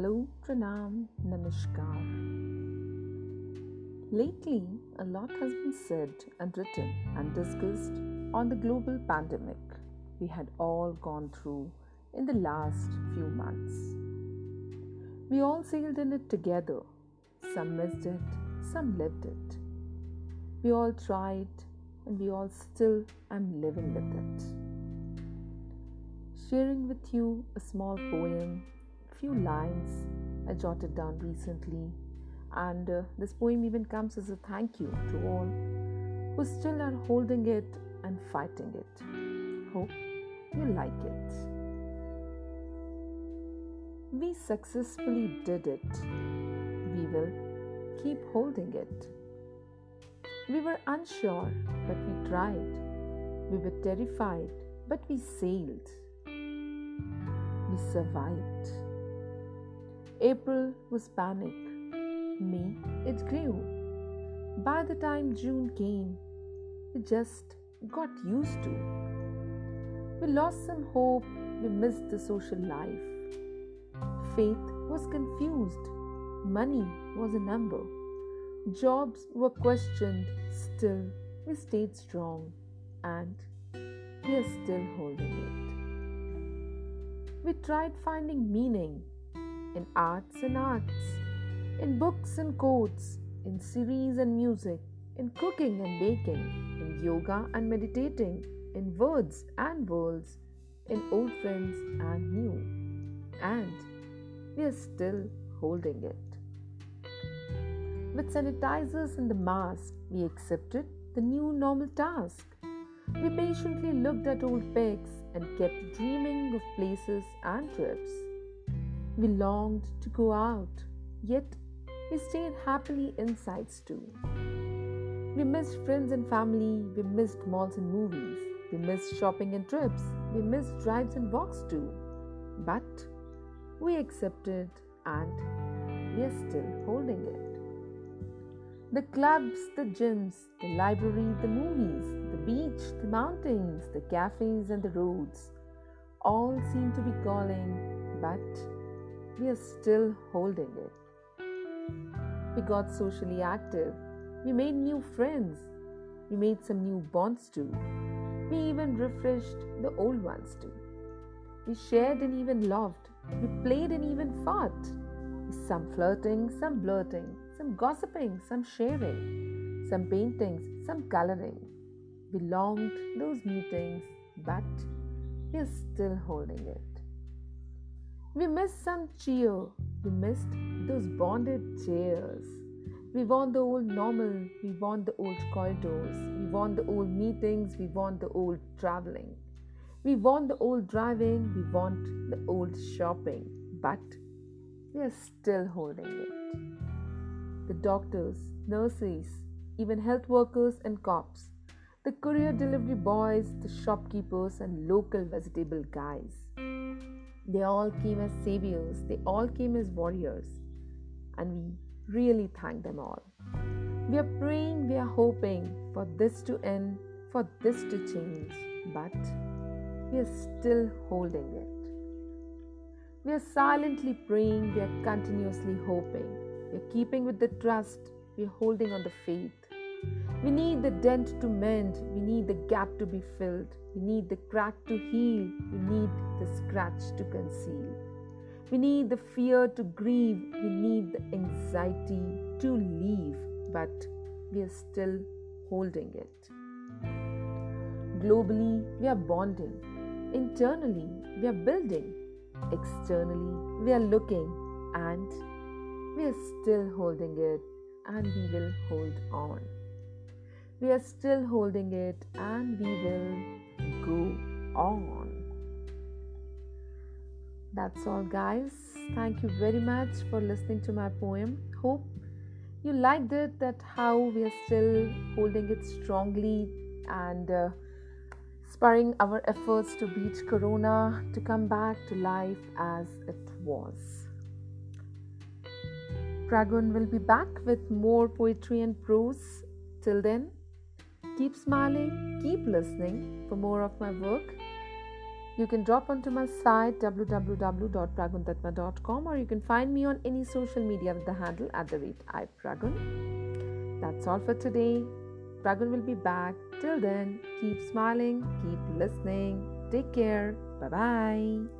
Hello, Pranam, Namaskar. Lately, a lot has been said and written and discussed on the global pandemic we had all gone through in the last few months. We all sailed in it together. Some missed it, some lived it. We all tried, and we all still am living with it. Sharing with you a small poem few lines I jotted down recently, and uh, this poem even comes as a thank you to all who still are holding it and fighting it. Hope you like it. We successfully did it. We will keep holding it. We were unsure, but we tried. We were terrified, but we sailed. We survived. April was panic. May, it grew. By the time June came, we just got used to. We lost some hope, we missed the social life. Faith was confused, money was a number. Jobs were questioned, still we stayed strong and we are still holding it. We tried finding meaning in arts and arts, in books and quotes, in series and music, in cooking and baking, in yoga and meditating, in words and worlds, in old friends and new. And we are still holding it. With sanitizers and the mask, we accepted the new normal task. We patiently looked at old pics and kept dreaming of places and trips. We longed to go out, yet we stayed happily inside too. We missed friends and family, we missed malls and movies, we missed shopping and trips, we missed drives and walks too. But we accepted and we are still holding it. The clubs, the gyms, the library, the movies, the beach, the mountains, the cafes, and the roads all seem to be calling, but we are still holding it. We got socially active. We made new friends. We made some new bonds too. We even refreshed the old ones too. We shared and even loved. We played and even fought. Some flirting, some blurting, some gossiping, some sharing, some paintings, some coloring. We longed those meetings, but we are still holding it. We missed some cheer. We missed those bonded chairs. We want the old normal. We want the old corridors. We want the old meetings. We want the old traveling. We want the old driving. We want the old shopping. But we are still holding it. The doctors, nurses, even health workers and cops, the courier delivery boys, the shopkeepers, and local vegetable guys they all came as saviors, they all came as warriors, and we really thank them all. We are praying, we are hoping for this to end, for this to change, but we are still holding it. We are silently praying, we are continuously hoping, we are keeping with the trust, we are holding on the faith. We need the dent to mend, we need the gap to be filled, we need the crack to heal, we need the scratch to conceal. We need the fear to grieve, we need the anxiety to leave, but we are still holding it. Globally, we are bonding. Internally, we are building. Externally, we are looking and we are still holding it and we will hold on. We are still holding it and we will go on. That's all, guys. Thank you very much for listening to my poem. Hope you liked it, that how we are still holding it strongly and uh, spurring our efforts to beat Corona to come back to life as it was. Pragun will be back with more poetry and prose. Till then, Keep smiling, keep listening for more of my work. You can drop onto my site www.praguntatma.com or you can find me on any social media with the handle at the rate iPragun. That's all for today. Pragun will be back. Till then, keep smiling, keep listening. Take care. Bye bye.